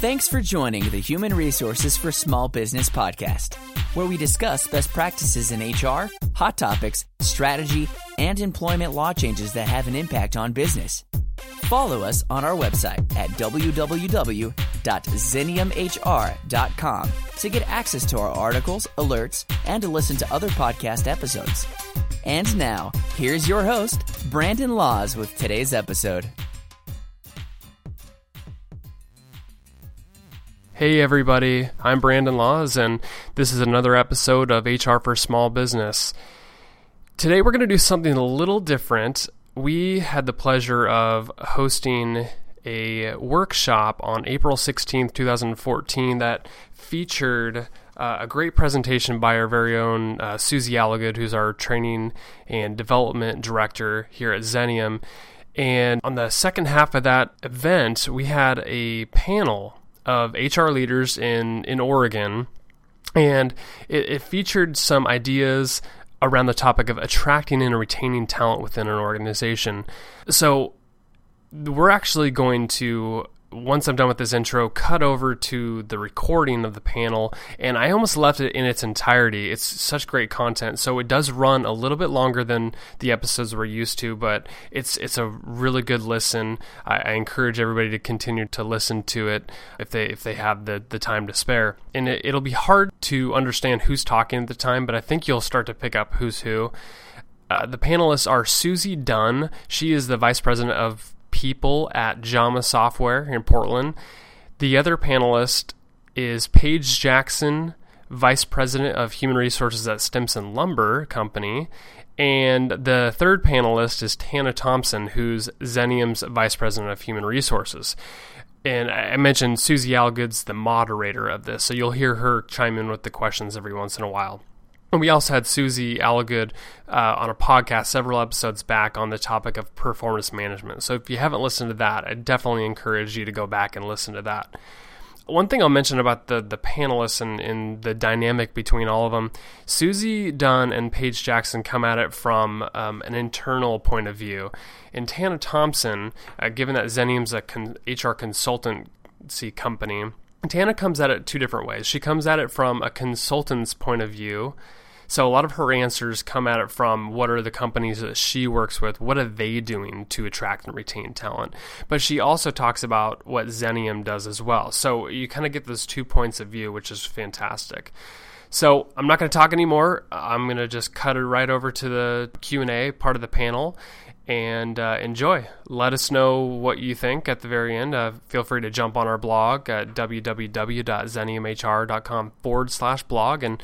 Thanks for joining the Human Resources for Small Business podcast, where we discuss best practices in HR, hot topics, strategy, and employment law changes that have an impact on business. Follow us on our website at www.xeniumhr.com to get access to our articles, alerts, and to listen to other podcast episodes. And now, here's your host, Brandon Laws, with today's episode. Hey everybody, I'm Brandon Laws, and this is another episode of HR for Small Business. Today we're going to do something a little different. We had the pleasure of hosting a workshop on April 16th, 2014, that featured uh, a great presentation by our very own uh, Susie Alligood, who's our training and development director here at Xenium. And on the second half of that event, we had a panel of HR leaders in in Oregon, and it, it featured some ideas around the topic of attracting and retaining talent within an organization. So we're actually going to once I'm done with this intro, cut over to the recording of the panel, and I almost left it in its entirety. It's such great content, so it does run a little bit longer than the episodes we're used to, but it's it's a really good listen. I, I encourage everybody to continue to listen to it if they if they have the the time to spare. And it, it'll be hard to understand who's talking at the time, but I think you'll start to pick up who's who. Uh, the panelists are Susie Dunn. She is the vice president of people at Jama Software in Portland. The other panelist is Paige Jackson, Vice President of Human Resources at Stimson Lumber Company. And the third panelist is Tana Thompson, who's Xenium's Vice President of Human Resources. And I mentioned Susie Alligood's the moderator of this, so you'll hear her chime in with the questions every once in a while. And we also had Susie Alligood uh, on a podcast several episodes back on the topic of performance management. So if you haven't listened to that, I definitely encourage you to go back and listen to that. One thing I'll mention about the, the panelists and, and the dynamic between all of them, Susie Dunn and Paige Jackson come at it from um, an internal point of view. And Tana Thompson, uh, given that Xenium's a con- HR consultancy company, Tana comes at it two different ways. She comes at it from a consultant's point of view, so a lot of her answers come at it from what are the companies that she works with, what are they doing to attract and retain talent. But she also talks about what Xenium does as well. So you kind of get those two points of view, which is fantastic. So I'm not going to talk anymore. I'm going to just cut it right over to the Q&A part of the panel and uh, enjoy. Let us know what you think at the very end. Uh, feel free to jump on our blog at www.xeniumhr.com forward slash blog and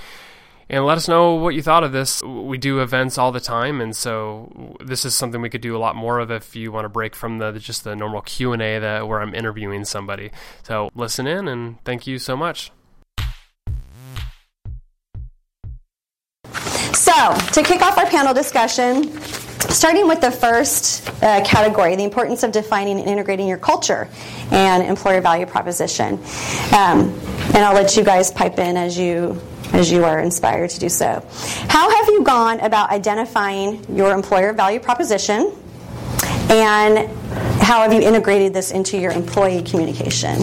and let us know what you thought of this. We do events all the time, and so this is something we could do a lot more of if you want to break from the just the normal Q and A that where I'm interviewing somebody. So listen in, and thank you so much. So to kick off our panel discussion, starting with the first uh, category, the importance of defining and integrating your culture and employer value proposition. Um, and I'll let you guys pipe in as you as you are inspired to do so. How have you gone about identifying your employer value proposition? And how have you integrated this into your employee communication?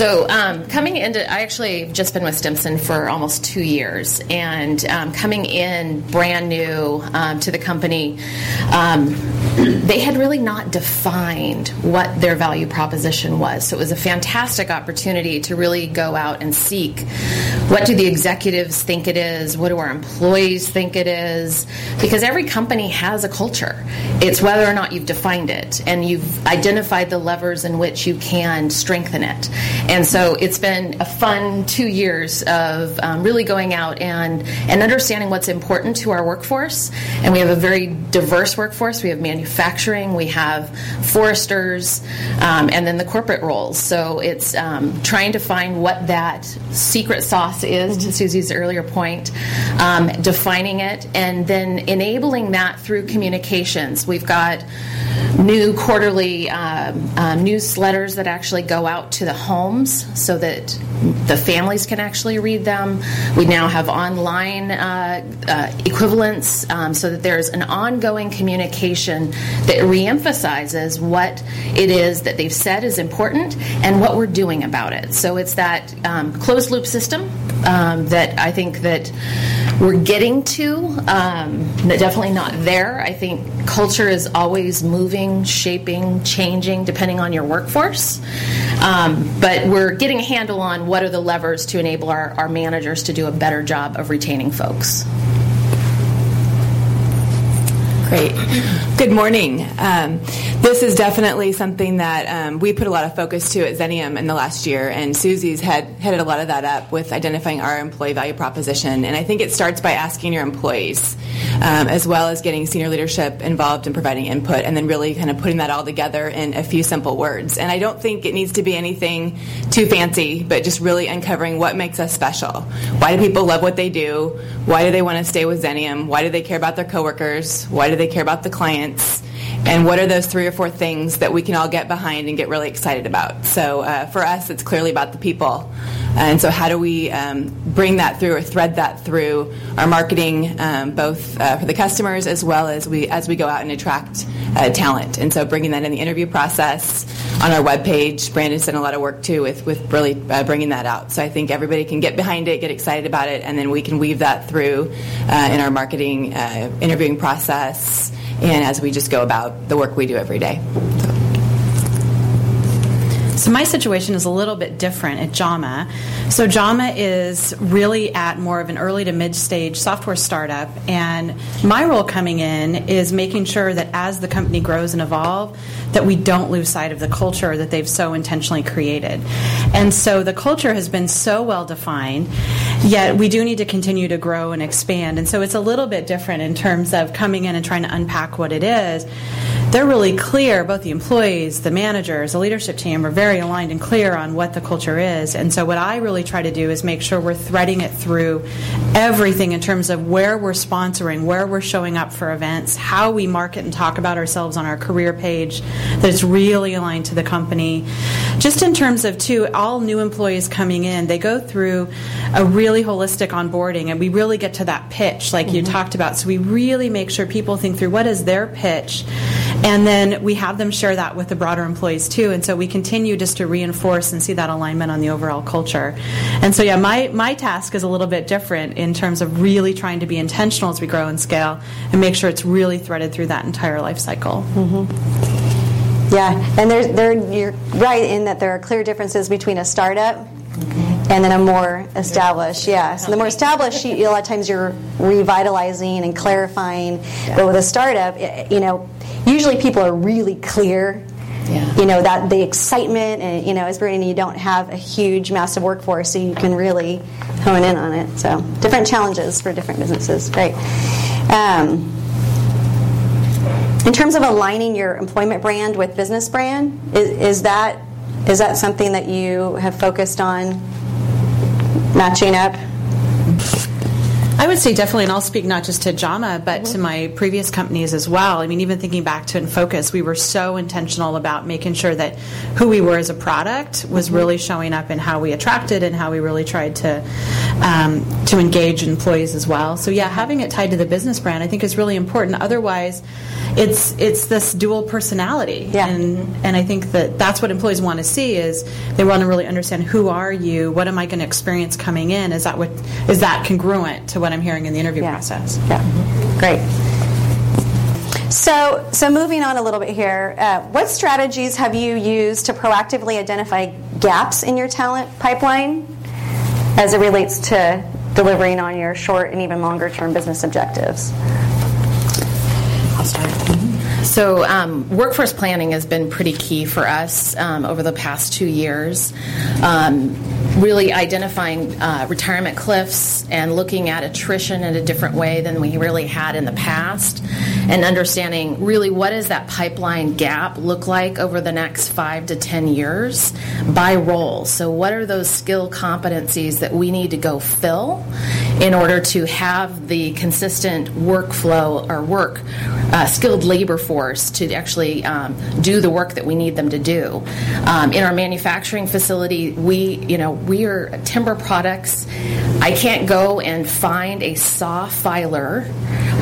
So um, coming into, I actually just been with Stimson for almost two years, and um, coming in brand new um, to the company, um, they had really not defined what their value proposition was. So it was a fantastic opportunity to really go out and seek what do the executives think it is, what do our employees think it is, because every company has a culture. It's whether or not you've defined it and you've identified the levers in which you can strengthen it. And so it's been a fun two years of um, really going out and, and understanding what's important to our workforce. And we have a very diverse workforce. We have manufacturing, we have foresters, um, and then the corporate roles. So it's um, trying to find what that secret sauce is, to Susie's earlier point, um, defining it, and then enabling that through communications. We've got new quarterly um, uh, newsletters that actually go out to the homes so that the families can actually read them. We now have online uh, uh, equivalents um, so that there's an ongoing communication that reemphasizes what it is that they've said is important and what we're doing about it. So it's that um, closed loop system um, that I think that we're getting to. Um, definitely not there. I think culture is always moving, shaping, changing depending on your workforce. Um, but we're getting a handle on what are the levers to enable our, our managers to do a better job of retaining folks. Great. Good morning. Um, this is definitely something that um, we put a lot of focus to at Xenium in the last year, and Susie's had headed a lot of that up with identifying our employee value proposition. And I think it starts by asking your employees, um, as well as getting senior leadership involved in providing input, and then really kind of putting that all together in a few simple words. And I don't think it needs to be anything too fancy, but just really uncovering what makes us special. Why do people love what they do? Why do they want to stay with Xenium? Why do they care about their coworkers? Why do they care about the clients? And what are those three or four things that we can all get behind and get really excited about? So uh, for us, it's clearly about the people. And so, how do we um, bring that through or thread that through our marketing, um, both uh, for the customers as well as we as we go out and attract uh, talent? And so, bringing that in the interview process on our webpage. Brandon's done a lot of work too with with really uh, bringing that out. So I think everybody can get behind it, get excited about it, and then we can weave that through uh, in our marketing uh, interviewing process and as we just go about the work we do every day. So. So my situation is a little bit different at JAMA. So JAMA is really at more of an early to mid stage software startup, and my role coming in is making sure that as the company grows and evolves, that we don't lose sight of the culture that they've so intentionally created. And so the culture has been so well defined, yet we do need to continue to grow and expand. And so it's a little bit different in terms of coming in and trying to unpack what it is they're really clear, both the employees, the managers, the leadership team are very aligned and clear on what the culture is. And so, what I really try to do is make sure we're threading it through everything in terms of where we're sponsoring, where we're showing up for events, how we market and talk about ourselves on our career page, that it's really aligned to the company. Just in terms of, too, all new employees coming in, they go through a really holistic onboarding, and we really get to that pitch, like mm-hmm. you talked about. So, we really make sure people think through what is their pitch and then we have them share that with the broader employees too. And so we continue just to reinforce and see that alignment on the overall culture. And so, yeah, my, my task is a little bit different in terms of really trying to be intentional as we grow and scale and make sure it's really threaded through that entire life cycle. Mm-hmm. Yeah, and there's, there, you're right in that there are clear differences between a startup and then a more established. Yeah, so the more established, you, a lot of times you're revitalizing and clarifying. But with a startup, you know, usually people are really clear. Yeah. You know that the excitement, and you know, as Brittany, you don't have a huge, massive workforce, so you can really hone in on it. So different challenges for different businesses. Great. Um, in terms of aligning your employment brand with business brand, is, is that is that something that you have focused on matching up? I would say definitely, and I'll speak not just to JAMA, but mm-hmm. to my previous companies as well. I mean, even thinking back to Infocus, we were so intentional about making sure that who we were as a product was mm-hmm. really showing up in how we attracted and how we really tried to um, to engage employees as well. So yeah, having it tied to the business brand, I think, is really important. Otherwise, it's it's this dual personality, yeah. and and I think that that's what employees want to see is they want to really understand who are you, what am I going to experience coming in? Is that what is that congruent to what I'm hearing in the interview yeah. process. Yeah, great. So, so moving on a little bit here, uh, what strategies have you used to proactively identify gaps in your talent pipeline as it relates to delivering on your short and even longer term business objectives? I'll start. So, um, workforce planning has been pretty key for us um, over the past two years. Um, really identifying uh, retirement cliffs and looking at attrition in a different way than we really had in the past, and understanding really what does that pipeline gap look like over the next five to ten years by role. So, what are those skill competencies that we need to go fill in order to have the consistent workflow or work uh, skilled labor force to actually um, do the work that we need them to do. Um, in our manufacturing facility, we you know we are timber products I can't go and find a saw filer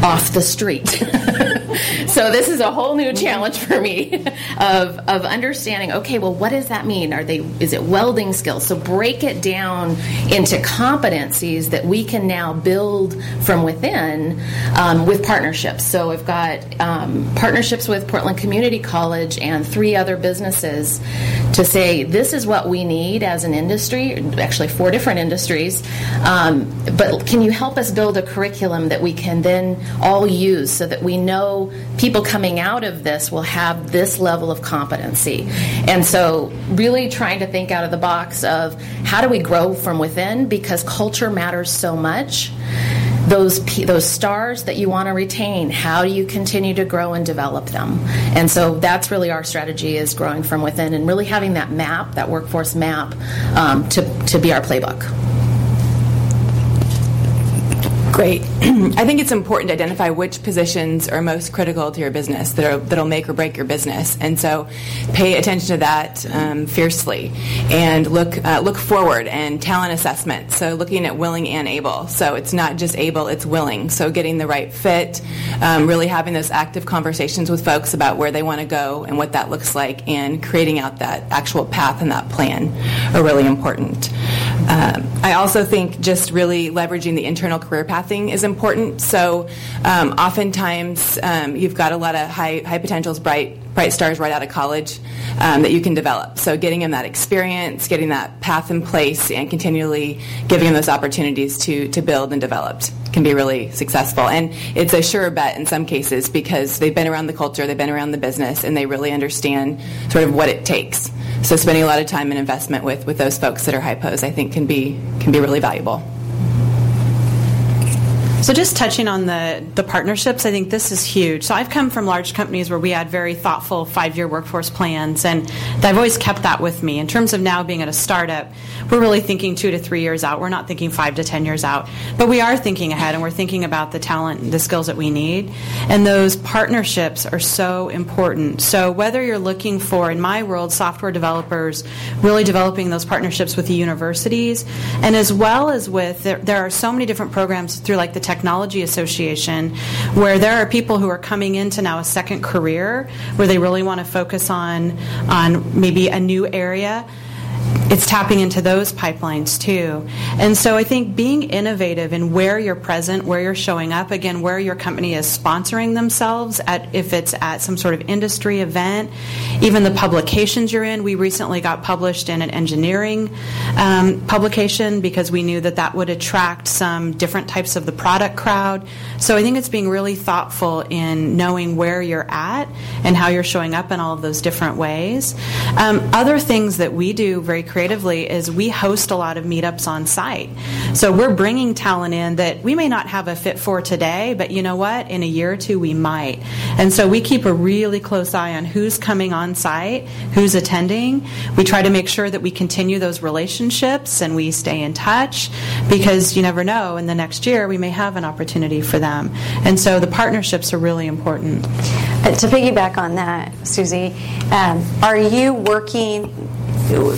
off the street. so this is a whole new challenge for me of, of understanding okay well what does that mean are they is it welding skills so break it down into competencies that we can now build from within um, with partnerships so i've got um, partnerships with portland community college and three other businesses to say this is what we need as an industry actually four different industries um, but can you help us build a curriculum that we can then all use so that we know people coming out of this will have this level of competency. And so, really trying to think out of the box of how do we grow from within because culture matters so much. Those those stars that you want to retain, how do you continue to grow and develop them? And so that's really our strategy is growing from within and really having that map, that workforce map, um, to to be our playbook. Great. I think it's important to identify which positions are most critical to your business that are, that'll make or break your business, and so pay attention to that um, fiercely, and look uh, look forward and talent assessment. So looking at willing and able. So it's not just able; it's willing. So getting the right fit, um, really having those active conversations with folks about where they want to go and what that looks like, and creating out that actual path and that plan are really important. Um, I also think just really leveraging the internal career pathing is important. So um, oftentimes um, you've got a lot of high, high potentials, bright bright stars right out of college um, that you can develop. So getting them that experience, getting that path in place, and continually giving them those opportunities to to build and develop can be really successful. And it's a sure bet in some cases because they've been around the culture, they've been around the business, and they really understand sort of what it takes. So spending a lot of time and investment with, with those folks that are hypos, I think, can be can be really valuable. So just touching on the, the partnerships, I think this is huge. So I've come from large companies where we had very thoughtful five-year workforce plans, and I've always kept that with me. In terms of now being at a startup, we're really thinking two to three years out. We're not thinking five to ten years out, but we are thinking ahead, and we're thinking about the talent, and the skills that we need, and those partnerships are so important. So whether you're looking for, in my world, software developers, really developing those partnerships with the universities, and as well as with there, there are so many different programs through like the Technology Association, where there are people who are coming into now a second career where they really want to focus on on maybe a new area it's tapping into those pipelines too. And so I think being innovative in where you're present, where you're showing up, again, where your company is sponsoring themselves at if it's at some sort of industry event, even the publications you're in. We recently got published in an engineering um, publication because we knew that that would attract some different types of the product crowd. So I think it's being really thoughtful in knowing where you're at and how you're showing up in all of those different ways. Um, other things that we do very creatively is we host a lot of meetups on site. So we're bringing talent in that we may not have a fit for today, but you know what? In a year or two, we might. And so we keep a really close eye on who's coming on site, who's attending. We try to make sure that we continue those relationships and we stay in touch because you never know. In the next year, we may have an opportunity for them. And so the partnerships are really important. Uh, to piggyback on that, Susie, um, are you working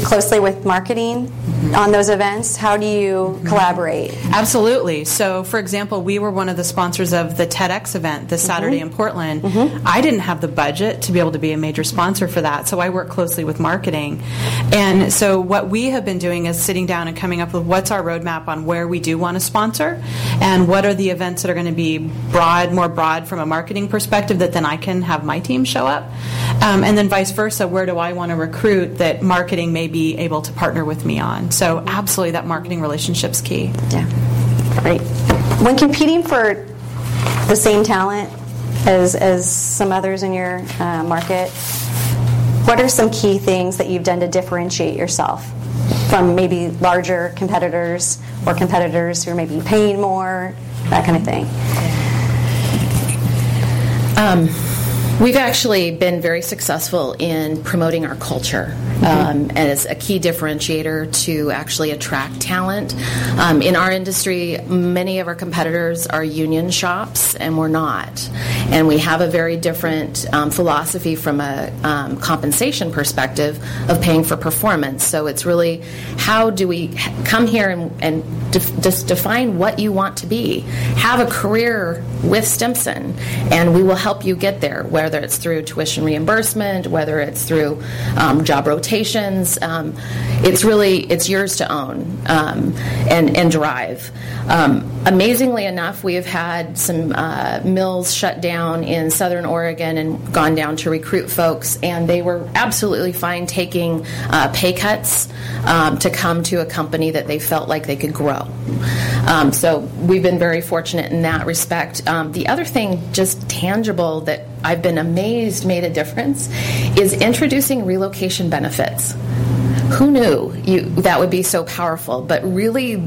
closely with marketing on those events? How do you collaborate? Absolutely. So, for example, we were one of the sponsors of the TEDx event this Saturday mm-hmm. in Portland. Mm-hmm. I didn't have the budget to be able to be a major sponsor for that, so I work closely with marketing. And so, what we have been doing is sitting down and coming up with what's our roadmap on where we do want to sponsor and what are the events that are going to be broad, more broad from a marketing perspective that then I can have my team show up. Um, and then vice versa, where do I want to recruit that marketing may be able to partner with me on? So, absolutely, that marketing relationship's key. Yeah. Great. When competing for the same talent as, as some others in your uh, market, what are some key things that you've done to differentiate yourself from maybe larger competitors or competitors who are maybe paying more, that kind of thing? Um, We've actually been very successful in promoting our culture um, as a key differentiator to actually attract talent. Um, in our industry, many of our competitors are union shops, and we're not. And we have a very different um, philosophy from a um, compensation perspective of paying for performance. So it's really how do we come here and, and def- just define what you want to be, have a career with Stimson, and we will help you get there. Whether whether it's through tuition reimbursement, whether it's through um, job rotations. Um, it's really it's yours to own um, and and drive. Um, amazingly enough, we have had some uh, mills shut down in Southern Oregon and gone down to recruit folks, and they were absolutely fine taking uh, pay cuts um, to come to a company that they felt like they could grow. Um, so we've been very fortunate in that respect. the other thing, just tangible that I've been amazed made a difference is introducing relocation benefits. Who knew you, that would be so powerful? But really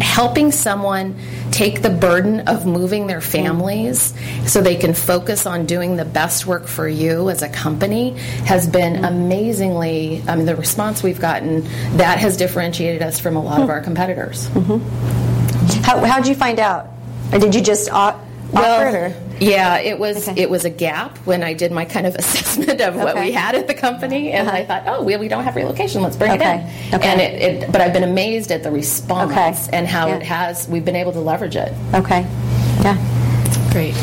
helping someone take the burden of moving their families so they can focus on doing the best work for you as a company has been amazingly, I mean, the response we've gotten, that has differentiated us from a lot of our competitors. Mm-hmm. How, how'd you find out? Or did you just offer well, it? Or? Yeah, it was okay. it was a gap when I did my kind of assessment of what we had at the company, and uh-huh. I thought, oh, we, we don't have relocation, let's bring okay. it in. Okay. And it, it, but I've been amazed at the response and how yeah. it has. We've been able to leverage it. Okay. Yeah. Great.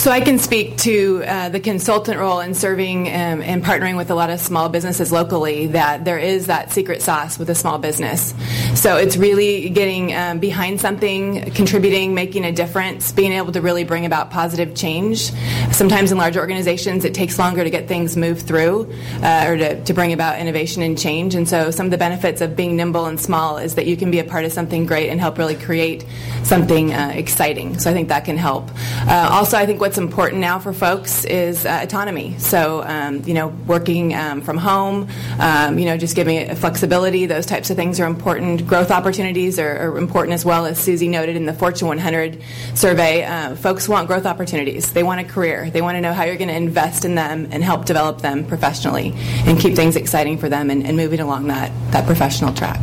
So I can speak to uh, the consultant role in serving um, and partnering with a lot of small businesses locally. That there is that secret sauce with a small business. So it's really getting um, behind something, contributing, making a difference, being able to really bring about positive change. Sometimes in large organizations, it takes longer to get things moved through uh, or to, to bring about innovation and change. And so some of the benefits of being nimble and small is that you can be a part of something great and help really create something uh, exciting. So I think that can help. Uh, also, I think what what's important now for folks is uh, autonomy. So, um, you know, working um, from home, um, you know, just giving it flexibility, those types of things are important. Growth opportunities are, are important as well, as Susie noted in the Fortune 100 survey. Uh, folks want growth opportunities. They want a career. They want to know how you're going to invest in them and help develop them professionally and keep things exciting for them and, and moving along that, that professional track.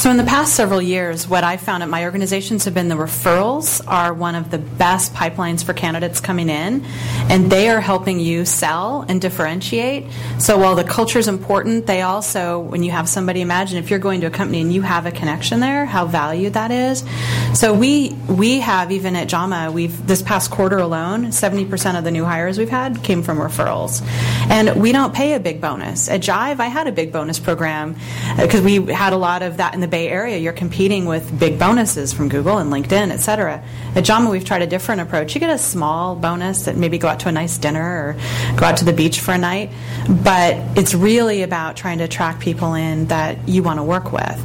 So, in the past several years, what I found at my organizations have been the referrals are one of the best pipelines for candidates coming in, and they are helping you sell and differentiate. So, while the culture is important, they also, when you have somebody, imagine if you're going to a company and you have a connection there, how valued that is. So, we we have even at JAMA, we've this past quarter alone, 70% of the new hires we've had came from referrals, and we don't pay a big bonus. At Jive, I had a big bonus program because uh, we had a lot of that in the Bay Area, you're competing with big bonuses from Google and LinkedIn, et cetera. At JAMA, we've tried a different approach. You get a small bonus that maybe go out to a nice dinner or go out to the beach for a night, but it's really about trying to attract people in that you want to work with.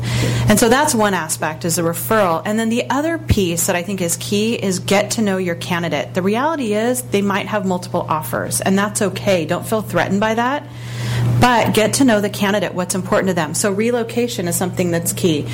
And so that's one aspect is a referral. And then the other piece that I think is key is get to know your candidate. The reality is they might have multiple offers, and that's okay. Don't feel threatened by that but get to know the candidate, what's important to them. So relocation is something that's key.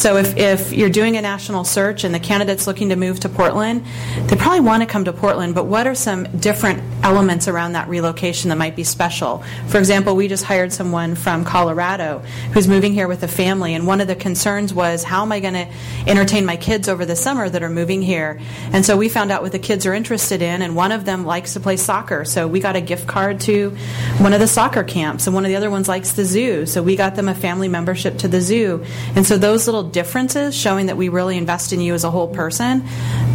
So if, if you're doing a national search and the candidate's looking to move to Portland, they probably want to come to Portland, but what are some different elements around that relocation that might be special? For example, we just hired someone from Colorado who's moving here with a family, and one of the concerns was how am I going to entertain my kids over the summer that are moving here? And so we found out what the kids are interested in, and one of them likes to play soccer. So we got a gift card to one of the soccer camps, and one of the other ones likes the zoo. So we got them a family membership to the zoo. And so those little differences showing that we really invest in you as a whole person,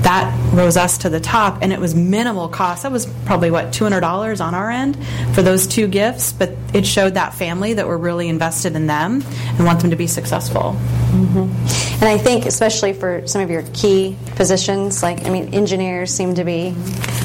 that rose us to the top. And it was minimal cost. That was probably, what, $200 on our end for those two gifts. But it showed that family that we're really invested in them and want them to be successful. Mm-hmm. And I think, especially for some of your key positions, like, I mean, engineers seem to be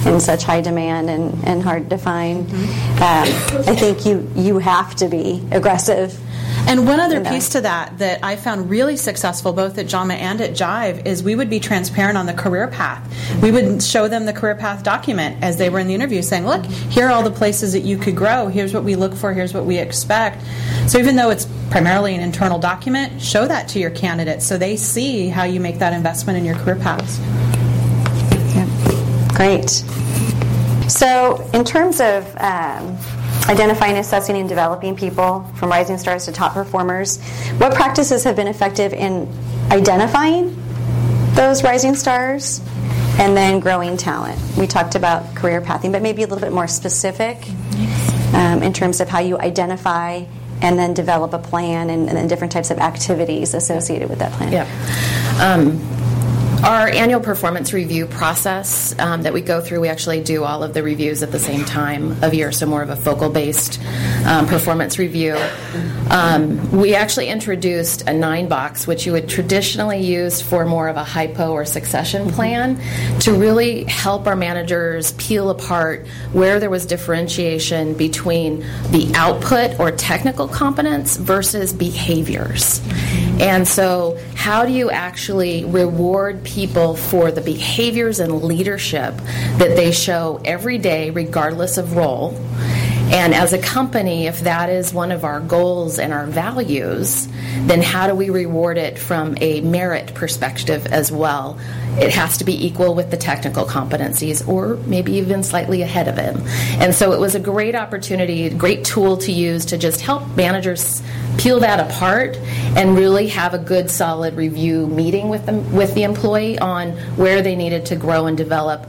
in such high demand and, and hard to find. Mm-hmm. Um, I think you, you have to be aggressive and one other piece to that that I found really successful both at JAMA and at Jive is we would be transparent on the career path. We would show them the career path document as they were in the interview saying, look, here are all the places that you could grow. Here's what we look for. Here's what we expect. So even though it's primarily an internal document, show that to your candidates so they see how you make that investment in your career paths. Great. So, in terms of um, identifying, assessing, and developing people from rising stars to top performers, what practices have been effective in identifying those rising stars and then growing talent? We talked about career pathing, but maybe a little bit more specific um, in terms of how you identify and then develop a plan and, and then different types of activities associated with that plan. Yeah. Um, our annual performance review process um, that we go through, we actually do all of the reviews at the same time of year, so more of a focal based um, performance review. Um, we actually introduced a nine box, which you would traditionally use for more of a hypo or succession plan, to really help our managers peel apart where there was differentiation between the output or technical competence versus behaviors. And so, how do you actually reward people for the behaviors and leadership that they show every day, regardless of role? And as a company, if that is one of our goals and our values, then how do we reward it from a merit perspective as well? It has to be equal with the technical competencies or maybe even slightly ahead of it. And so it was a great opportunity, great tool to use to just help managers peel that apart and really have a good solid review meeting with them with the employee on where they needed to grow and develop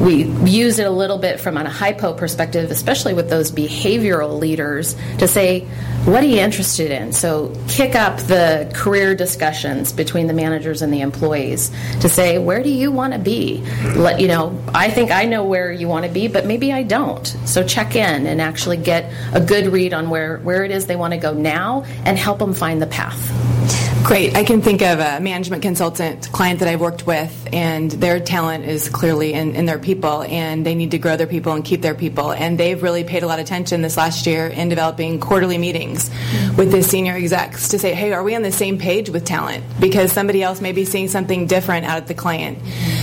we use it a little bit from a hypo perspective, especially with those behavioral leaders, to say, what are you interested in? So kick up the career discussions between the managers and the employees to say, where do you want to be? Let you know, I think I know where you want to be, but maybe I don't. So check in and actually get a good read on where, where it is they want to go now and help them find the path. Great. I can think of a management consultant client that I've worked with, and their talent is clearly in, in, their people, and they need to grow their people and keep their people. And they've really paid a lot of attention this last year in developing quarterly meetings with the senior execs to say, hey, are we on the same page with talent? Because somebody else may be seeing something different out of the client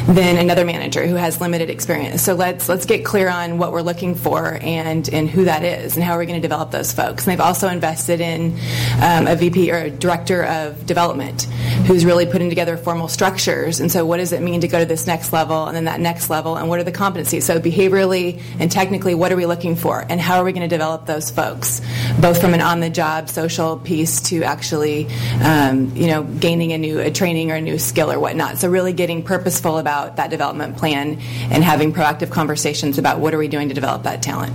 than another manager who has limited experience. So let's let's get clear on what we're looking for and and who that is and how are we going to develop those folks. And they've also invested in um, a VP or a director of development who's really putting together formal structures. And so, what does it mean to go to this next level and then that next level? And what are the competencies? So, behaviorally and technically, what are we looking for? And how are we going to develop those folks, both from an on the job social piece to actually, um, you know, gaining a new a training or a new skill or whatnot. So, really getting purposeful about that development plan and having proactive conversations about what are we doing to develop that talent.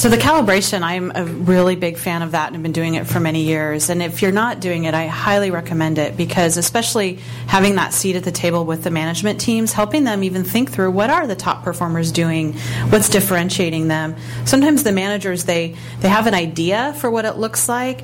So the calibration, I'm a really big fan of that and have been doing it for many years. And if you're not doing it, I highly recommend it because especially having that seat at the table with the management teams, helping them even think through what are the top performers doing, what's differentiating them. Sometimes the managers they they have an idea for what it looks like,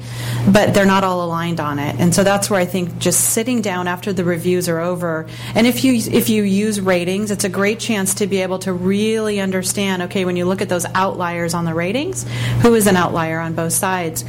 but they're not all aligned on it. And so that's where I think just sitting down after the reviews are over, and if you if you use ratings, it's a great chance to be able to really understand. Okay, when you look at those outliers on the rating ratings, who is an outlier on both sides.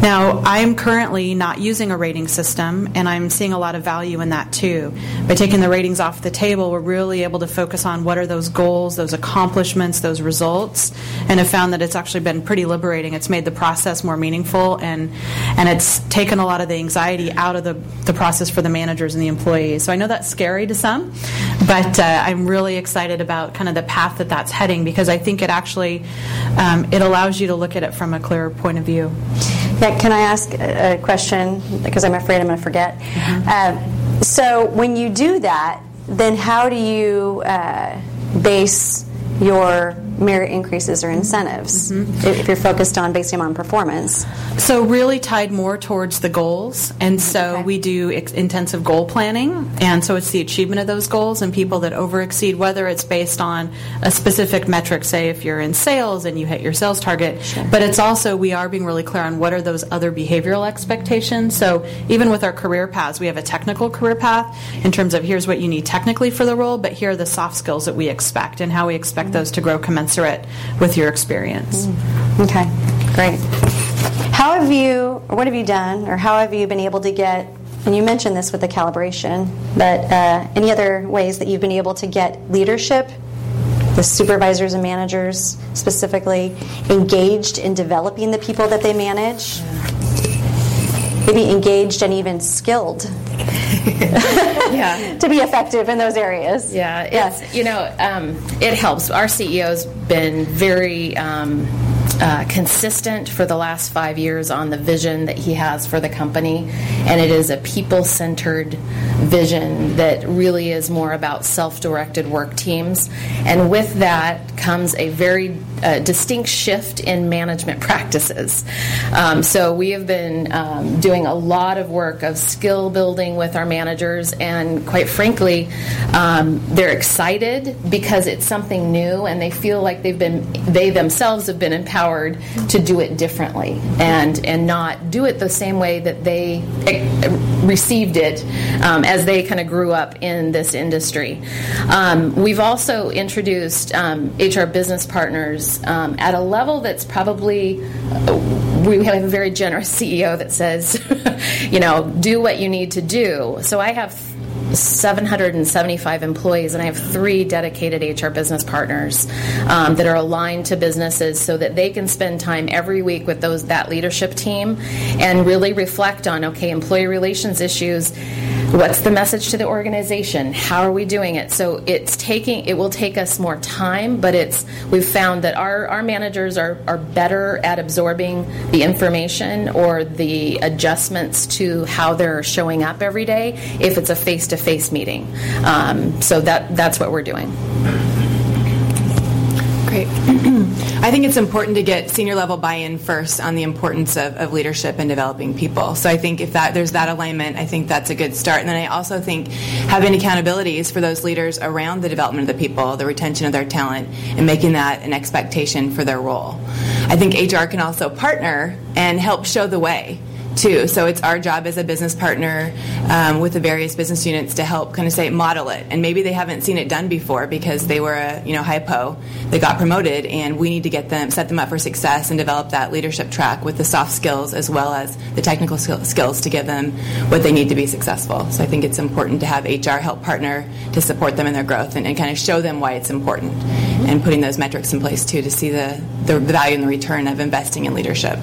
Now, I'm currently not using a rating system, and I'm seeing a lot of value in that too. By taking the ratings off the table, we're really able to focus on what are those goals, those accomplishments, those results, and have found that it's actually been pretty liberating. It's made the process more meaningful, and and it's taken a lot of the anxiety out of the, the process for the managers and the employees. So I know that's scary to some, but uh, I'm really excited about kind of the path that that's heading because I think it actually um, it allows you to look at it from a clearer point of view. Yeah, can I ask a question? Because I'm afraid I'm going to forget. Mm-hmm. Uh, so, when you do that, then how do you uh, base your merit increases or incentives mm-hmm. if you're focused on basing them on performance. So really tied more towards the goals, and so okay. we do ex- intensive goal planning, and so it's the achievement of those goals and people that over exceed, whether it's based on a specific metric, say if you're in sales and you hit your sales target, sure. but it's also we are being really clear on what are those other behavioral expectations. So even with our career paths, we have a technical career path in terms of here's what you need technically for the role, but here are the soft skills that we expect and how we expect mm-hmm. those to grow commensurately commensurate with your experience. Mm. Okay, great. How have you, or what have you done, or how have you been able to get, and you mentioned this with the calibration, but uh, any other ways that you've been able to get leadership, the supervisors and managers specifically, engaged in developing the people that they manage? Maybe engaged and even skilled yeah. to be effective in those areas. Yeah, it's, you know, um, it helps. Our CEO's been very um, uh, consistent for the last five years on the vision that he has for the company, and it is a people centered vision that really is more about self directed work teams. And with that comes a very uh, distinct shift in management practices. Um, so we have been um, doing a lot of work of skill building with our managers, and quite frankly, um, they're excited because it's something new, and they feel like they've been they themselves have been empowered to do it differently and and not do it the same way that they eh, received it um, they kind of grew up in this industry. Um, we've also introduced HR um, business partners um, at a level that's probably we have a very generous CEO that says, you know, do what you need to do. So I have 775 employees, and I have three dedicated HR business partners um, that are aligned to businesses so that they can spend time every week with those that leadership team and really reflect on okay, employee relations issues what's the message to the organization? How are we doing it? So it's taking it will take us more time but it's we've found that our, our managers are, are better at absorbing the information or the adjustments to how they're showing up every day if it's a face-to-face meeting. Um, so that that's what we're doing Great. I think it's important to get senior level buy-in first on the importance of, of, leadership and developing people. So I think if that there's that alignment, I think that's a good start. And then I also think having accountabilities for those leaders around the development of the people, the retention of their talent, and making that an expectation for their role. I think HR can also partner and help show the way too. So it's our job as a business partner um, with the various business units to help kind of say model it. And maybe they haven't seen it done before because they were a you know hypo, they got promoted, and we need to get them set them up for success and develop that leadership track with the soft skills as well as the technical skills to give them what they need to be successful. So I think it's important to have HR help partner to support them in their growth and, and kind of show them why it's important and putting those metrics in place too to see the, the value and the return of investing in leadership.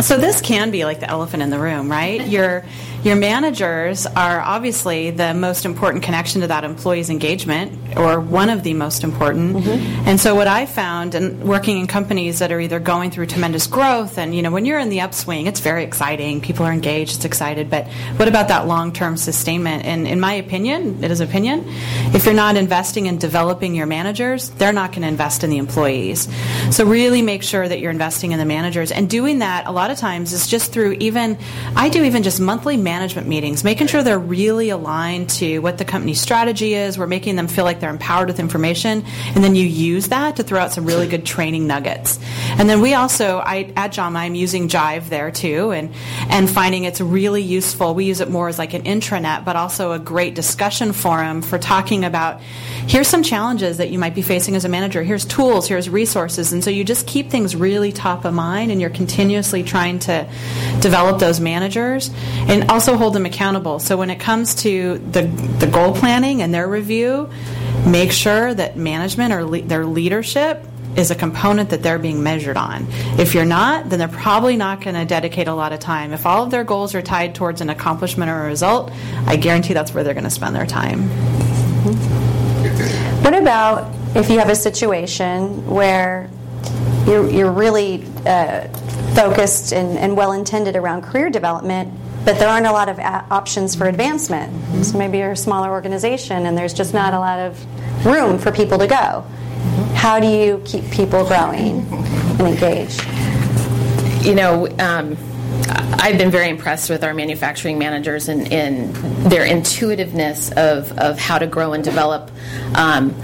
So this can be like the elephant in the room, right? Your your managers are obviously the most important connection to that employee's engagement, or one of the most important. Mm-hmm. And so, what I found, and working in companies that are either going through tremendous growth, and you know, when you're in the upswing, it's very exciting. People are engaged, it's excited. But what about that long-term sustainment? And in my opinion, it is opinion. If you're not investing in developing your managers, they're not going to invest in the employees. So really make sure that you're investing in the managers, and doing that a lot of times is just through even. I do even just monthly management meetings, making sure they're really aligned to what the company's strategy is. We're making them feel like they're empowered with information, and then you use that to throw out some really good training nuggets. And then we also, I, at JAMA, I'm using Jive there too, and and finding it's really useful. We use it more as like an intranet, but also a great discussion forum for talking about here's some challenges that you might be facing as a manager. Here's tools, here's resources, and so you just keep things really top of mind, and you're continuously trying to develop those managers and also hold them accountable. So when it comes to the, the goal planning and their review, make sure that management or le- their leadership is a component that they're being measured on. If you're not, then they're probably not going to dedicate a lot of time. If all of their goals are tied towards an accomplishment or a result, I guarantee that's where they're going to spend their time. What about if you have a situation where you're, you're really uh, focused and, and well intended around career development, but there aren't a lot of a- options for advancement. Mm-hmm. So maybe you're a smaller organization and there's just not a lot of room for people to go. Mm-hmm. How do you keep people growing and engaged? You know, um, I've been very impressed with our manufacturing managers and in, in, their intuitiveness of, of how to grow and develop. Um,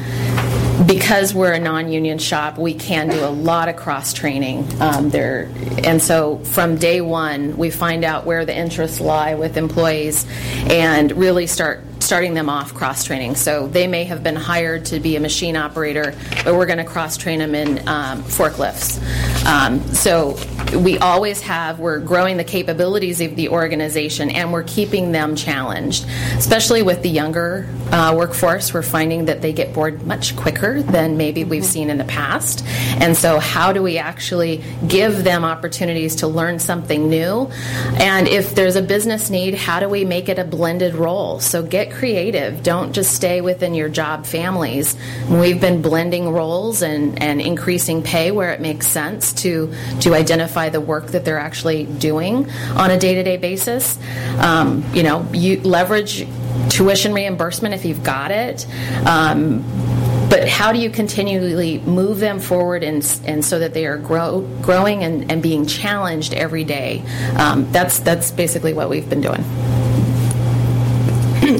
because we're a non-union shop, we can do a lot of cross training um, there, and so from day one, we find out where the interests lie with employees, and really start starting them off cross training. So they may have been hired to be a machine operator, but we're going to cross train them in um, forklifts. Um, so we always have, we're growing the capabilities of the organization and we're keeping them challenged, especially with the younger uh, workforce. We're finding that they get bored much quicker than maybe we've seen in the past. And so, how do we actually give them opportunities to learn something new? And if there's a business need, how do we make it a blended role? So, get creative. Don't just stay within your job families. We've been blending roles and, and increasing pay where it makes sense to, to identify the work that they're actually doing on a day to day basis. Um, you know, you leverage tuition reimbursement if you've got it. Um, but how do you continually move them forward and, and so that they are grow, growing and, and being challenged every day? Um, that's that's basically what we've been doing.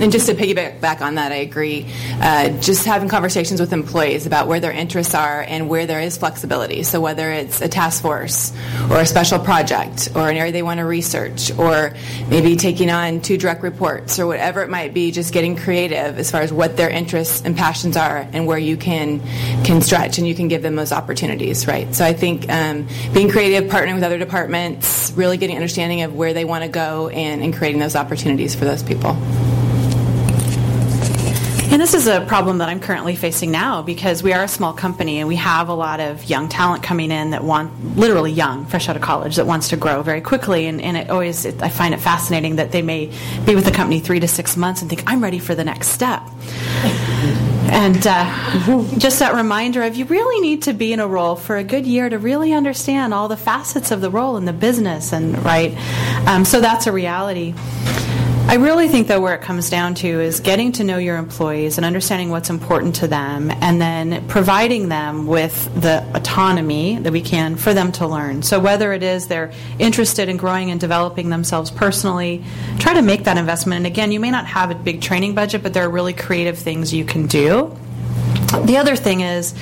And just to piggyback back on that, I agree. Uh, just having conversations with employees about where their interests are and where there is flexibility. So whether it's a task force or a special project or an area they want to research or maybe taking on two direct reports or whatever it might be, just getting creative as far as what their interests and passions are and where you can can stretch and you can give them those opportunities, right? So I think um, being creative, partnering with other departments, really getting understanding of where they want to go and, and creating those opportunities for those people. And this is a problem that I'm currently facing now because we are a small company and we have a lot of young talent coming in that want, literally young, fresh out of college, that wants to grow very quickly. And, and it always, it, I find it fascinating that they may be with the company three to six months and think, I'm ready for the next step. And uh, just that reminder of you really need to be in a role for a good year to really understand all the facets of the role in the business, and right. Um, so that's a reality. I really think, though, where it comes down to is getting to know your employees and understanding what's important to them, and then providing them with the autonomy that we can for them to learn. So, whether it is they're interested in growing and developing themselves personally, try to make that investment. And again, you may not have a big training budget, but there are really creative things you can do. The other thing is,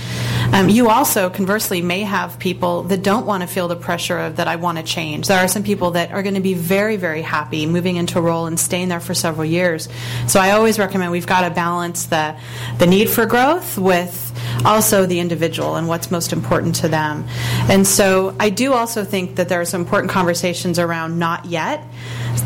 um, you also conversely may have people that don't want to feel the pressure of that I want to change. There are some people that are going to be very, very happy moving into a role and staying there for several years. So I always recommend we've got to balance the the need for growth with also the individual and what's most important to them. And so I do also think that there are some important conversations around not yet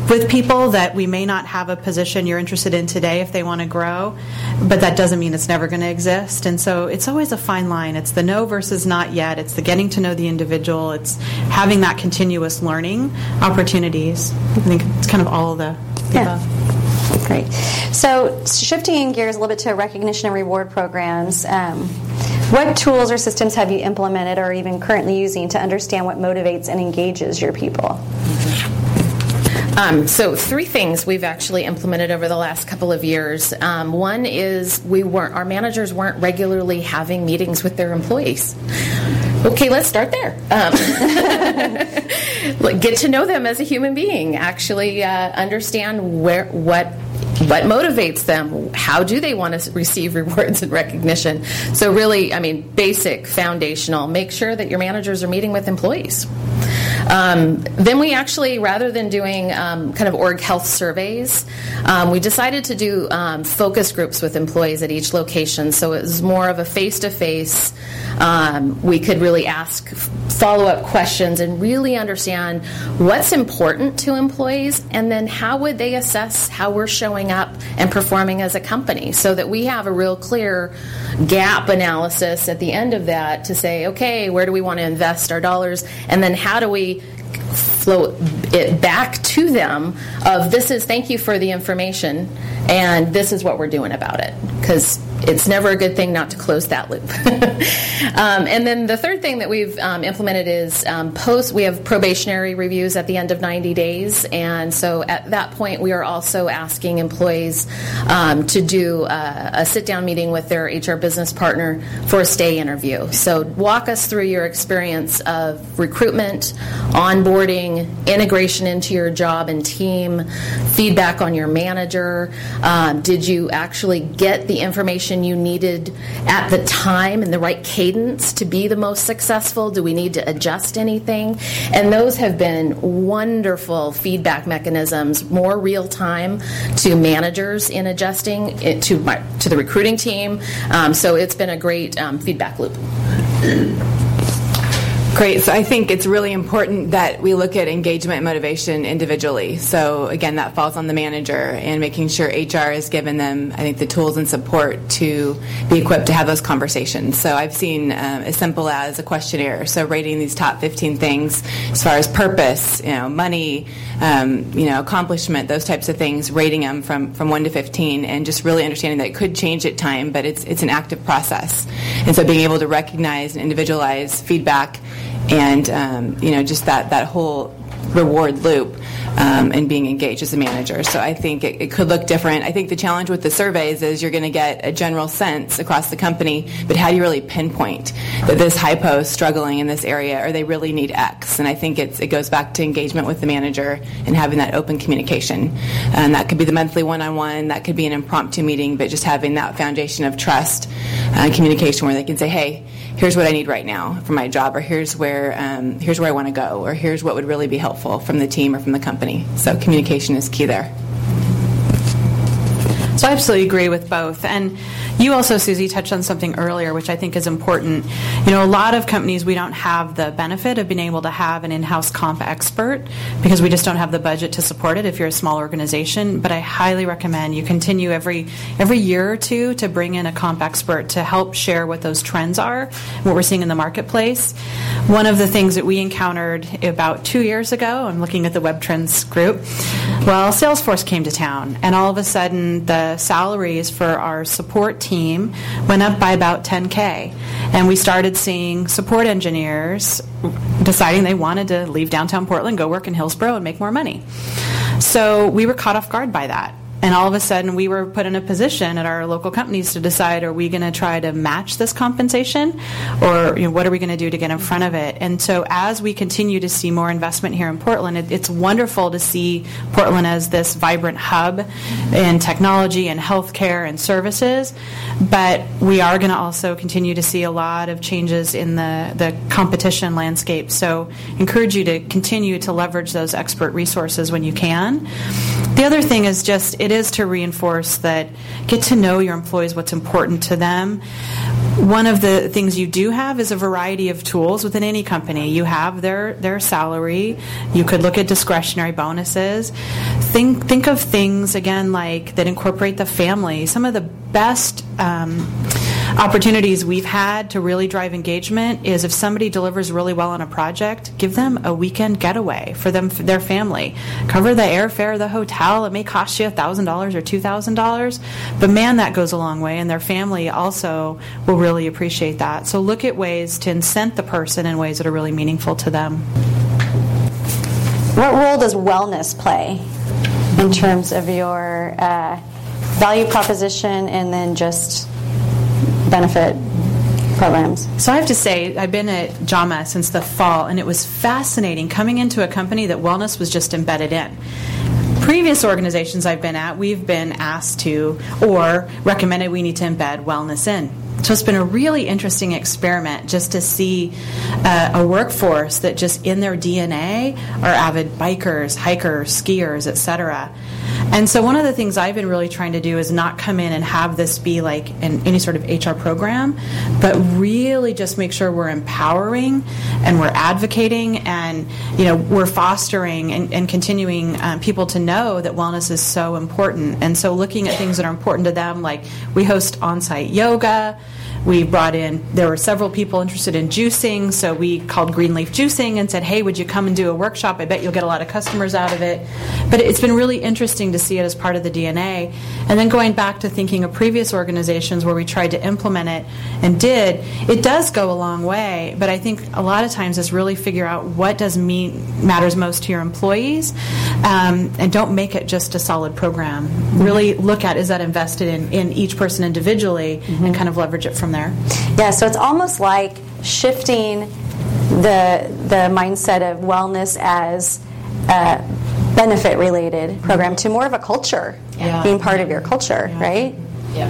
with people that we may not have a position you're interested in today if they want to grow, but that doesn't mean it's never going to exist. And so it's always a fine line. It's the no versus not yet. It's the getting to know the individual. It's having that continuous learning opportunities. I think it's kind of all of the, the Yeah. above. Great. So, shifting gears a little bit to recognition and reward programs, um, what tools or systems have you implemented or even currently using to understand what motivates and engages your people? Um, so three things we've actually implemented over the last couple of years. Um, one is we weren't our managers weren't regularly having meetings with their employees. Okay, let's start there. Um, get to know them as a human being. Actually, uh, understand where what what motivates them. How do they want to receive rewards and recognition? So, really, I mean, basic, foundational. Make sure that your managers are meeting with employees. Um, then we actually, rather than doing um, kind of org health surveys, um, we decided to do um, focus groups with employees at each location. So it was more of a face to face. We could really ask follow up questions and really understand what's important to employees, and then how would they assess how we're showing up and performing as a company, so that we have a real clear gap analysis at the end of that to say, okay, where do we want to invest our dollars, and then how do we float it back to them of this is thank you for the information and this is what we're doing about it? Because it's never a good thing not to close that loop. Um, and then the third thing that we've um, implemented is um, post we have probationary reviews at the end of 90 days. And so at that point we are also asking employees um, to do a, a sit down meeting with their hr business partner for a stay interview. So walk us through your experience of recruitment onboarding integration into your job and team feedback on your manager. Um, did you actually get the information information you needed at the time and the right cadence to be the most successful? Do we need to adjust anything? And those have been wonderful feedback mechanisms, more real time to managers in adjusting it to my, to the recruiting team. Um, so it's been a great um, feedback loop. Great. So I think it's really important that we look at engagement and motivation individually. So again, that falls on the manager and making sure HR has given them, I think, the tools and support to be equipped to have those conversations. So I've seen um, as simple as a questionnaire. So rating these top 15 things as far as purpose, you know, money, um, you know, accomplishment, those types of things, rating them from, from 1 to 15 and just really understanding that it could change at time, but it's, it's an active process. And so being able to recognize and individualize feedback and um, you know just that that whole reward loop um, and being engaged as a manager. So I think it, it, could look different. I think the challenge with the surveys is you're going to get a general sense across the company, but how do you really pinpoint that this hypo is struggling in this area or they really need X? And I think it goes back to engagement with the manager and having that open communication. And that could be the monthly one-on-one, that could be an impromptu meeting, but just having that foundation of trust and uh, communication where they can say, hey, here's what I need right now for my job, or here's where um, here's where I want to go, or here's what would really be helpful from the team or from the company. So communication is key there. So I absolutely agree with both. And you also, Susie, touched on something earlier, which I think is important. You know, a lot of companies, we don't have the benefit of being able to have an in house comp expert because we just don't have the budget to support it if you're a small organization. But I highly recommend you continue every, every year or two to bring in a comp expert to help share what those trends are, what we're seeing in the marketplace. One of the things that we encountered about two years ago, I'm looking at the Webtrends group, well, Salesforce came to town, and all of a sudden the salaries for our support team went up by about 10K. And we started seeing support engineers deciding they wanted to leave downtown Portland, go work in Hillsboro, and make more money. So we were caught off guard by that. And all of a sudden, we were put in a position at our local companies to decide: Are we going to try to match this compensation, or you know, what are we going to do to get in front of it? And so, as we continue to see more investment here in Portland, it, it's wonderful to see Portland as this vibrant hub in technology and healthcare and services. But we are going to also continue to see a lot of changes in the the competition landscape. So, encourage you to continue to leverage those expert resources when you can. The other thing is just it is to reinforce that get to know your employees, what's important to them. One of the things you do have is a variety of tools within any company. You have their, their salary. You could look at discretionary bonuses. Think think of things again like that incorporate the family. Some of the best um, opportunities we've had to really drive engagement is if somebody delivers really well on a project, give them a weekend getaway for them for their family. Cover the airfare, the hotel. It may cost you $1,000 or $2,000, but man, that goes a long way, and their family also will really appreciate that. So look at ways to incent the person in ways that are really meaningful to them. What role does wellness play in terms of your uh, value proposition and then just benefit programs? So I have to say, I've been at Jama since the fall, and it was fascinating coming into a company that wellness was just embedded in. Previous organizations I've been at, we've been asked to or recommended we need to embed wellness in. So it's been a really interesting experiment just to see uh, a workforce that just in their DNA are avid bikers, hikers, skiers, etc. And so one of the things I've been really trying to do is not come in and have this be like an, any sort of HR program, but really just make sure we're empowering and we're advocating and you know we're fostering and, and continuing um, people to know that wellness is so important. And so looking at things that are important to them, like we host on-site yoga. We brought in, there were several people interested in juicing, so we called Greenleaf Juicing and said, hey, would you come and do a workshop? I bet you'll get a lot of customers out of it. But it's been really interesting to see it as part of the DNA. And then going back to thinking of previous organizations where we tried to implement it and did, it does go a long way, but I think a lot of times is really figure out what does mean matters most to your employees um, and don't make it just a solid program. Really look at is that invested in, in each person individually mm-hmm. and kind of leverage it from there there. Yeah, so it's almost like shifting the the mindset of wellness as a benefit related program to more of a culture, yeah. being part of your culture, yeah. right? Yeah.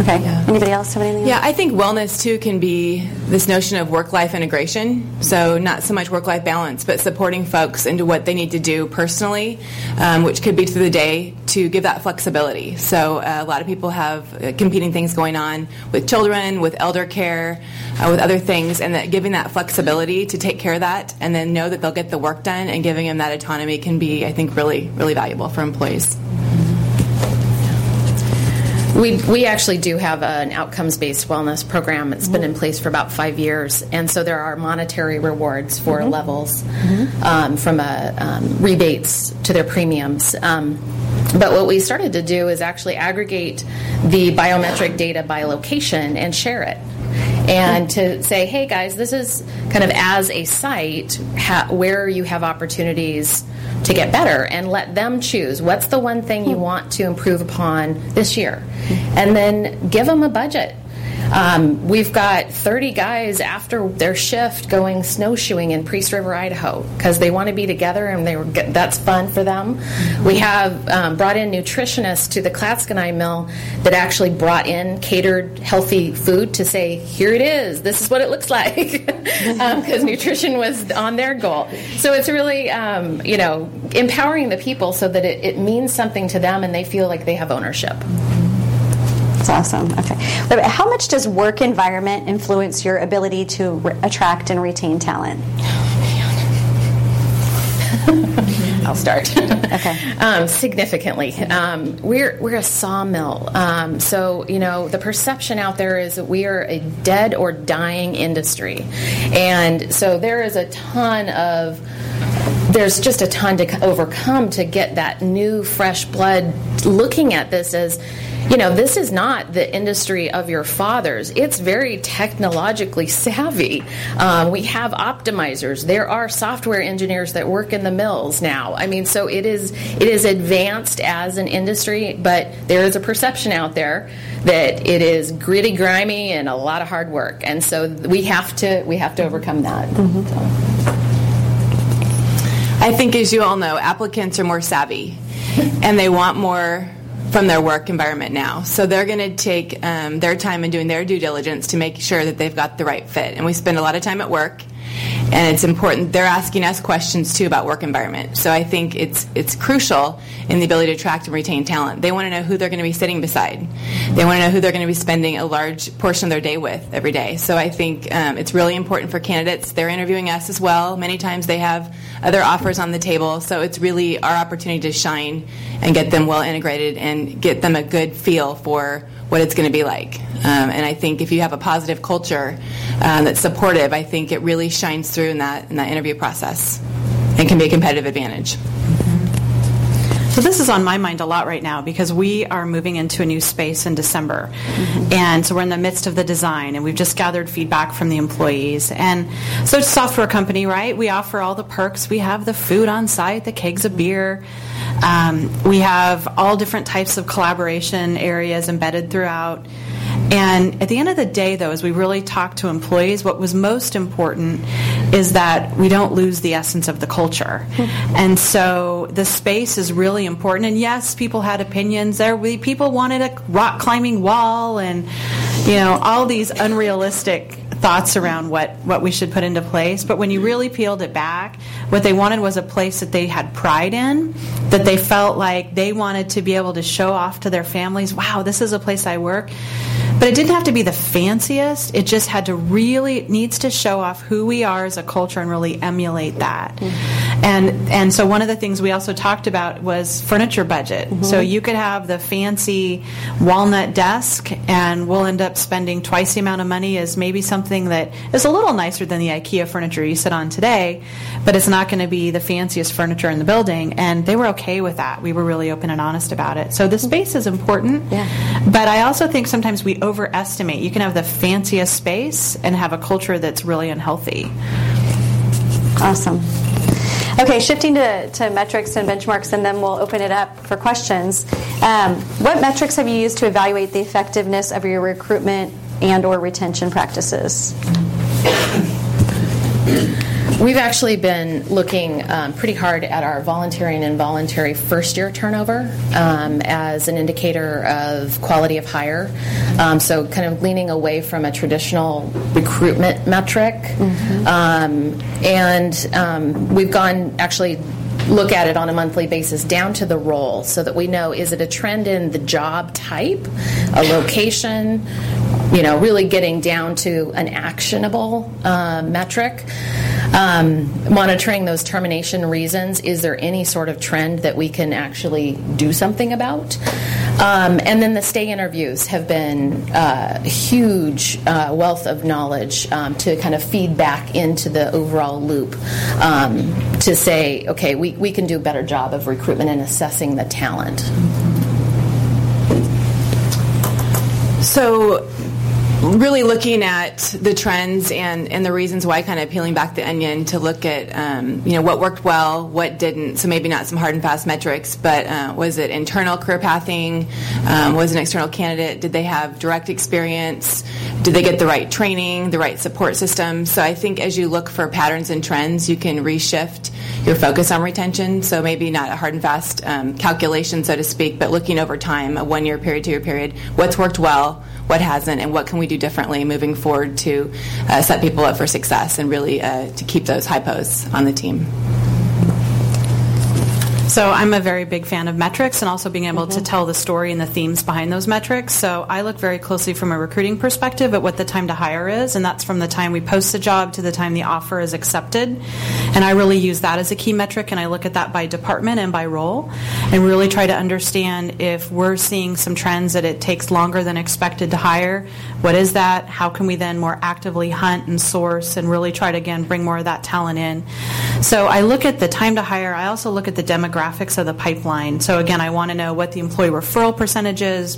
Okay. Anybody else have anything? Yeah, I think wellness too can be this notion of work life integration. So, not so much work life balance, but supporting folks into what they need to do personally, um, which could be through the day to give that flexibility. So, uh, a lot of people have uh, competing things going on with children, with elder care, uh, with other things, and that giving that flexibility to take care of that and then know that they'll get the work done and giving them that autonomy can be, I think, really, really valuable for employees. We, we actually do have an outcomes based wellness program. It's been in place for about five years, and so there are monetary rewards for levels um, from a, um, rebates to their premiums. Um, but what we started to do is actually aggregate the biometric data by location and share it. And to say, hey guys, this is kind of as a site ha- where you have opportunities to get better and let them choose what's the one thing you hmm. want to improve upon this year. And then give them a budget um, we've got 30 guys after their shift going snowshoeing in Priest River, Idaho, because they want to be together and they were that's fun for them. We have um, brought in nutritionists to the Clatskanie mill that actually brought in catered healthy food to say, here it is, this is what it looks like, because um, nutrition was on their goal. So it's really, um, you know, empowering the people so that it, it means something to them and they feel like they have ownership. That's awesome. Okay. How much does work environment influence your ability to re- attract and retain talent? I'll start. Okay. um, significantly, um, we're we're a sawmill, um, so you know the perception out there is that we are a dead or dying industry, and so there is a ton of there's just a ton to overcome to get that new fresh blood looking at this as you know, this is not the industry of your fathers. It's very technologically savvy. Um, we have optimizers. There are software engineers that work in the mills now. I mean, so it is it is advanced as an industry, but there is a perception out there that it is gritty, grimy, and a lot of hard work. And so we have to we have to overcome that. Mm-hmm. So. I think, as you all know, applicants are more savvy, and they want more from their work environment now. So they're going to take um, their time in doing their due diligence to make sure that they've got the right fit. And we spend a lot of time at work, and it's important. They're asking us questions too about work environment. So I think it's it's crucial in the ability to attract and retain talent. They want to know who they're going to be sitting beside. They want to know who they're going to be spending a large portion of their day with every day. So I think um, it's really important for candidates. They're interviewing us as well. Many times they have other offers on the table. So it's really our opportunity to shine and get them well integrated and get them a good feel for what it's going to be like. Um, and I think if you have a positive culture um, that's supportive, I think it really shines through in that in that interview process and can be a competitive advantage. So this is on my mind a lot right now because we are moving into a new space in December. Mm-hmm. And so we're in the midst of the design and we've just gathered feedback from the employees. And so it's a software company, right? We offer all the perks. We have the food on site, the kegs of beer. Um, we have all different types of collaboration areas embedded throughout. And at the end of the day, though, as we really talk to employees, what was most important is that we don't lose the essence of the culture. Hmm. and so the space is really important. And yes, people had opinions. There, we, people wanted a rock climbing wall, and you know all these unrealistic thoughts around what, what we should put into place. But when you really peeled it back, what they wanted was a place that they had pride in, that they felt like they wanted to be able to show off to their families, wow, this is a place I work. But it didn't have to be the fanciest. It just had to really it needs to show off who we are as a culture and really emulate that. Mm-hmm. And and so one of the things we also talked about was furniture budget. Mm-hmm. So you could have the fancy walnut desk and we'll end up spending twice the amount of money as maybe something that is a little nicer than the IKEA furniture you sit on today, but it's not going to be the fanciest furniture in the building and they were okay with that. We were really open and honest about it. So the space is important. Yeah. But I also think sometimes we overestimate. You can have the fanciest space and have a culture that's really unhealthy. Awesome. Okay, shifting to, to metrics and benchmarks, and then we'll open it up for questions. Um, what metrics have you used to evaluate the effectiveness of your recruitment and or retention practices? We've actually been looking um, pretty hard at our voluntary and involuntary first year turnover um, as an indicator of quality of hire. Um, so, kind of leaning away from a traditional recruitment metric. Um, and um, we've gone actually look at it on a monthly basis down to the role so that we know is it a trend in the job type, a location, you know, really getting down to an actionable uh, metric. Um, monitoring those termination reasons, is there any sort of trend that we can actually do something about? Um, and then the stay interviews have been uh, huge uh, wealth of knowledge um, to kind of feed back into the overall loop um, to say, okay, we, we can do a better job of recruitment and assessing the talent. So, really looking at the trends and, and the reasons why, kind of peeling back the onion to look at um, you know what worked well, what didn't. So maybe not some hard and fast metrics, but uh, was it internal career pathing? Um, was an external candidate? Did they have direct experience? Did they get the right training, the right support system? So I think as you look for patterns and trends, you can reshift your focus on retention. So maybe not a hard and fast um, calculation, so to speak, but looking over time, a one year period, two year period, what's worked well, what hasn't, and what can we do differently moving forward to uh, set people up for success and really uh, to keep those high posts on the team. So I'm a very big fan of metrics and also being able mm-hmm. to tell the story and the themes behind those metrics. So I look very closely from a recruiting perspective at what the time to hire is, and that's from the time we post the job to the time the offer is accepted. And I really use that as a key metric, and I look at that by department and by role, and really try to understand if we're seeing some trends that it takes longer than expected to hire. What is that? How can we then more actively hunt and source and really try to again bring more of that talent in? So I look at the time to hire. I also look at the demographics of the pipeline. So again, I want to know what the employee referral percentage is.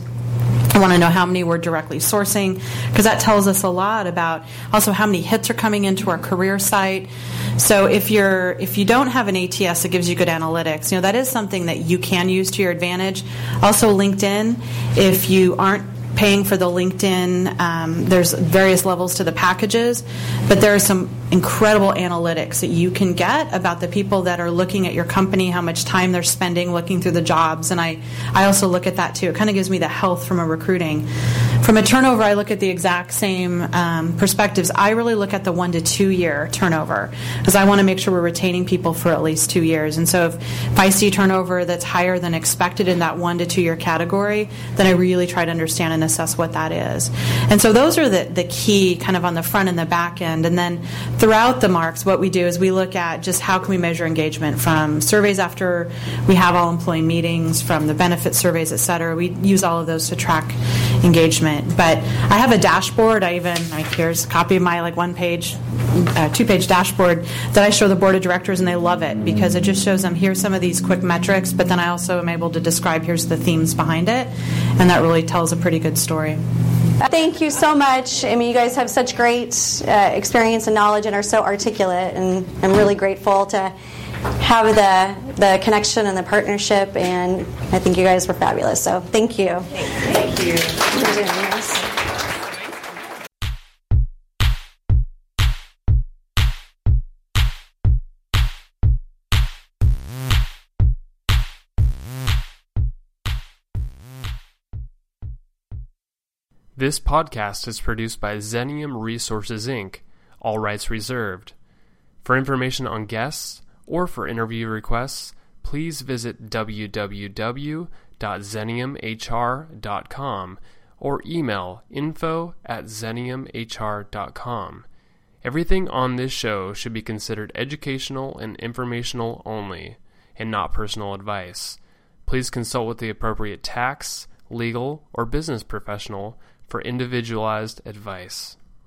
I want to know how many we're directly sourcing because that tells us a lot about also how many hits are coming into our career site. So if you're if you don't have an ATS that gives you good analytics, you know that is something that you can use to your advantage. Also LinkedIn, if you aren't paying for the LinkedIn. Um, there's various levels to the packages, but there are some incredible analytics that you can get about the people that are looking at your company, how much time they're spending looking through the jobs. And I, I also look at that too. It kind of gives me the health from a recruiting. From a turnover, I look at the exact same um, perspectives. I really look at the one to two year turnover because I want to make sure we're retaining people for at least two years. And so if, if I see turnover that's higher than expected in that one to two year category, then I really try to understand and assess what that is. And so those are the, the key kind of on the front and the back end. And then throughout the marks, what we do is we look at just how can we measure engagement from surveys after we have all employee meetings, from the benefit surveys, et cetera. We use all of those to track engagement. But I have a dashboard. I even, like, here's a copy of my like one page, uh, two page dashboard that I show the board of directors, and they love it because it just shows them here's some of these quick metrics, but then I also am able to describe here's the themes behind it, and that really tells a pretty good story. Thank you so much. I mean, you guys have such great uh, experience and knowledge and are so articulate, and I'm really grateful to have the the connection and the partnership. And I think you guys were fabulous. So thank you. Thank you. For doing this. Podcast is produced by Xenium Resources Inc., all rights reserved. For information on guests or for interview requests, please visit www.xeniumhr.com or email info at xeniumhr.com. Everything on this show should be considered educational and informational only, and not personal advice. Please consult with the appropriate tax, legal, or business professional for individualized advice.